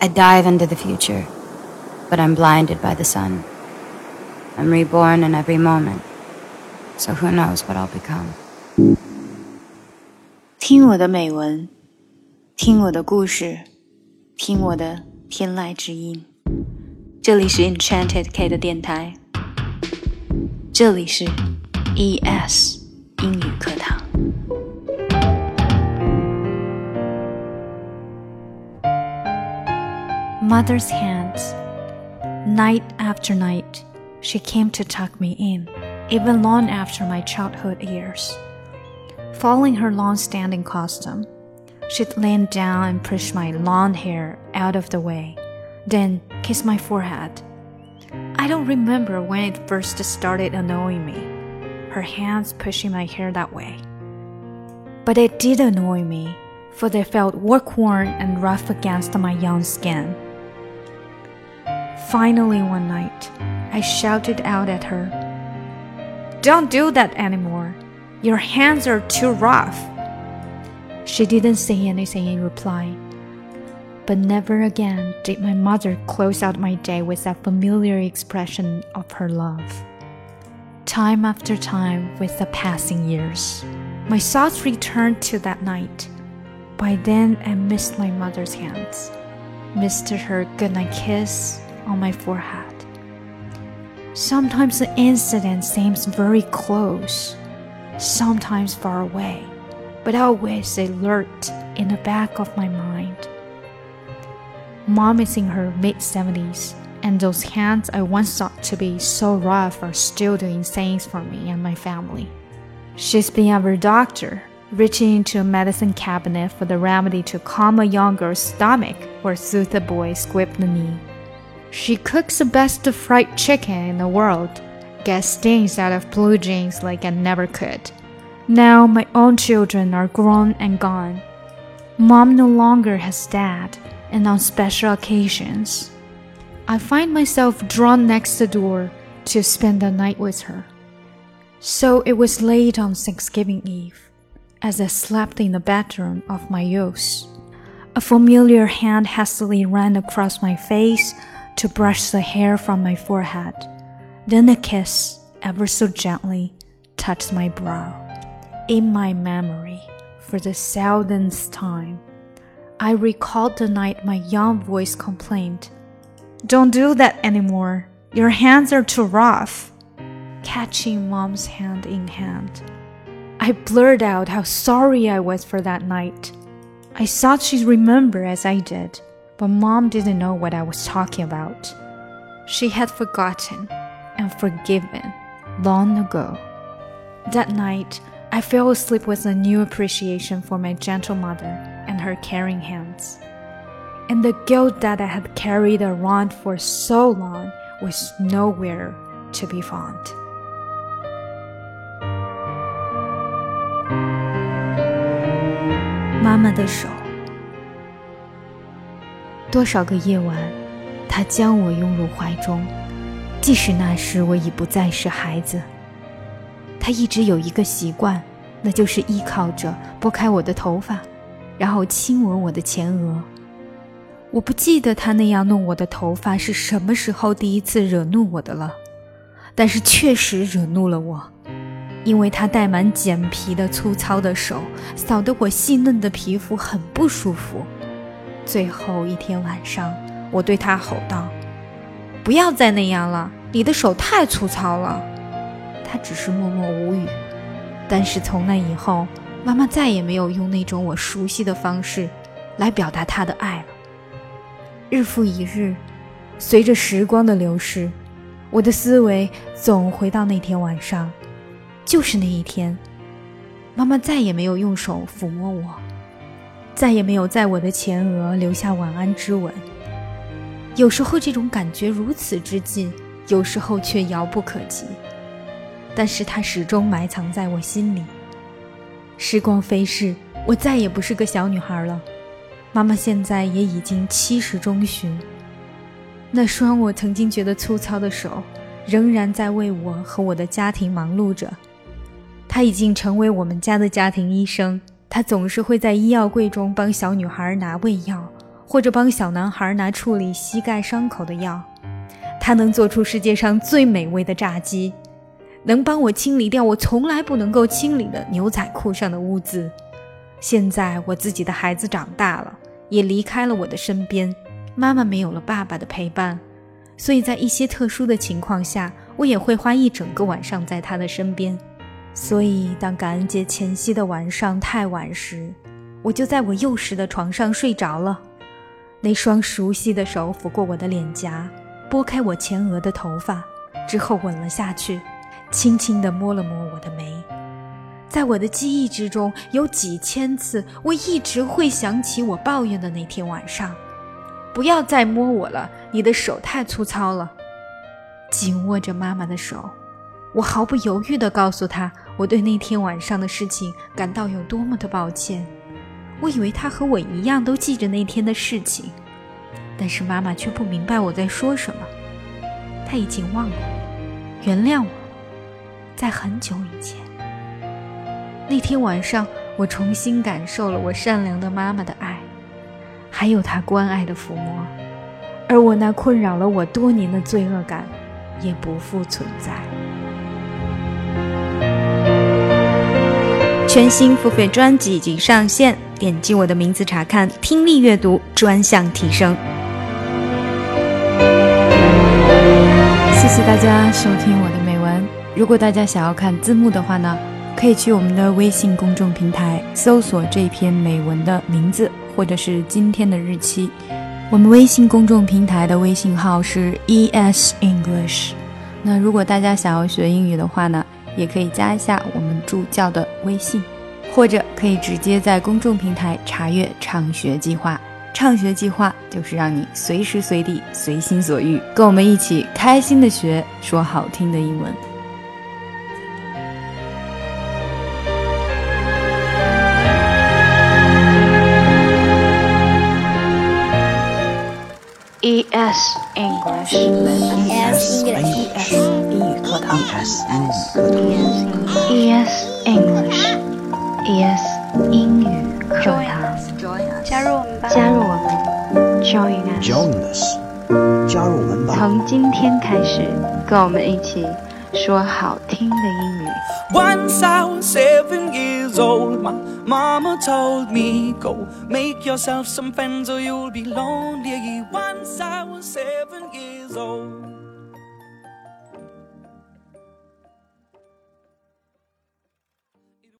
I dive into the future, but I'm blinded by the sun. I'm reborn in every moment, so who knows what I'll become. 听我的美文，听我的故事，听我的天籁之音。这里是 Enchanted K 的电台，这里是 ES 英语课堂。 Mother's hands. Night after night, she came to tuck me in, even long after my childhood years. Following her long standing custom, she'd lean down and push my long hair out of the way, then kiss my forehead. I don't remember when it first started annoying me, her hands pushing my hair that way. But it did annoy me, for they felt work worn and rough against my young skin. Finally, one night, I shouted out at her, Don't do that anymore. Your hands are too rough. She didn't say anything in reply. But never again did my mother close out my day with that familiar expression of her love. Time after time, with the passing years, my thoughts returned to that night. By then, I missed my mother's hands, missed her goodnight kiss, on my forehead. Sometimes the incident seems very close, sometimes far away, but always it lurked in the back of my mind. Mom is in her mid 70s, and those hands I once thought to be so rough are still doing things for me and my family. She's been our doctor, reaching into a medicine cabinet for the remedy to calm a young girl's stomach or soothe a boy's squibbed knee. She cooks the best fried chicken in the world, gets stings out of blue jeans like I never could. Now my own children are grown and gone. Mom no longer has dad, and on special occasions, I find myself drawn next the door to spend the night with her. So it was late on Thanksgiving Eve, as I slept in the bedroom of my youth. A familiar hand hastily ran across my face to brush the hair from my forehead. Then a kiss, ever so gently, touched my brow. In my memory, for the thousandth time, I recalled the night my young voice complained, Don't do that anymore. Your hands are too rough. Catching mom's hand in hand, I blurted out how sorry I was for that night. I thought she'd remember as I did but mom didn't know what I was talking about. She had forgotten and forgiven long ago. That night, I fell asleep with a new appreciation for my gentle mother and her caring hands. And the guilt that I had carried around for so long was nowhere to be found. Mama 的手多少个夜晚，他将我拥入怀中，即使那时我已不再是孩子。他一直有一个习惯，那就是依靠着拨开我的头发，然后亲吻我的前额。我不记得他那样弄我的头发是什么时候第一次惹怒我的了，但是确实惹怒了我，因为他带满茧皮的粗糙的手扫得我细嫩的皮肤很不舒服。最后一天晚上，我对他吼道：“不要再那样了，你的手太粗糙了。”他只是默默无语。但是从那以后，妈妈再也没有用那种我熟悉的方式来表达她的爱了。日复一日，随着时光的流逝，我的思维总回到那天晚上，就是那一天，妈妈再也没有用手抚摸我。再也没有在我的前额留下晚安之吻。有时候这种感觉如此之近，有时候却遥不可及。但是它始终埋藏在我心里。时光飞逝，我再也不是个小女孩了。妈妈现在也已经七十中旬。那双我曾经觉得粗糙的手，仍然在为我和我的家庭忙碌着。她已经成为我们家的家庭医生。他总是会在医药柜中帮小女孩拿胃药，或者帮小男孩拿处理膝盖伤口的药。他能做出世界上最美味的炸鸡，能帮我清理掉我从来不能够清理的牛仔裤上的污渍。现在我自己的孩子长大了，也离开了我的身边，妈妈没有了爸爸的陪伴，所以在一些特殊的情况下，我也会花一整个晚上在他的身边。所以，当感恩节前夕的晚上太晚时，我就在我幼时的床上睡着了。那双熟悉的手抚过我的脸颊，拨开我前额的头发，之后吻了下去，轻轻地摸了摸我的眉。在我的记忆之中，有几千次，我一直会想起我抱怨的那天晚上：“不要再摸我了，你的手太粗糙了。”紧握着妈妈的手，我毫不犹豫地告诉她。我对那天晚上的事情感到有多么的抱歉，我以为他和我一样都记着那天的事情，但是妈妈却不明白我在说什么，她已经忘了，原谅我，在很久以前，那天晚上我重新感受了我善良的妈妈的爱，还有她关爱的抚摸，而我那困扰了我多年的罪恶感也不复存在。全新付费专辑已经上线，点击我的名字查看听力阅读专项提升。谢谢大家收听我的美文。如果大家想要看字幕的话呢，可以去我们的微信公众平台搜索这篇美文的名字或者是今天的日期。我们微信公众平台的微信号是 ES English。那如果大家想要学英语的话呢？也可以加一下我们助教的微信，或者可以直接在公众平台查阅畅学计划。畅学计划就是让你随时随地随心所欲，跟我们一起开心的学说好听的英文。ES English，ES English。课堂，ES English，ES 英语课堂，加入我们吧，加入我们，Join us，加入我们吧。从今天开始，跟我们一起说好听的英语。Once I was seven years old, my mama told me, Go make yourself some friends or you'll be lonely. Once I was seven years old.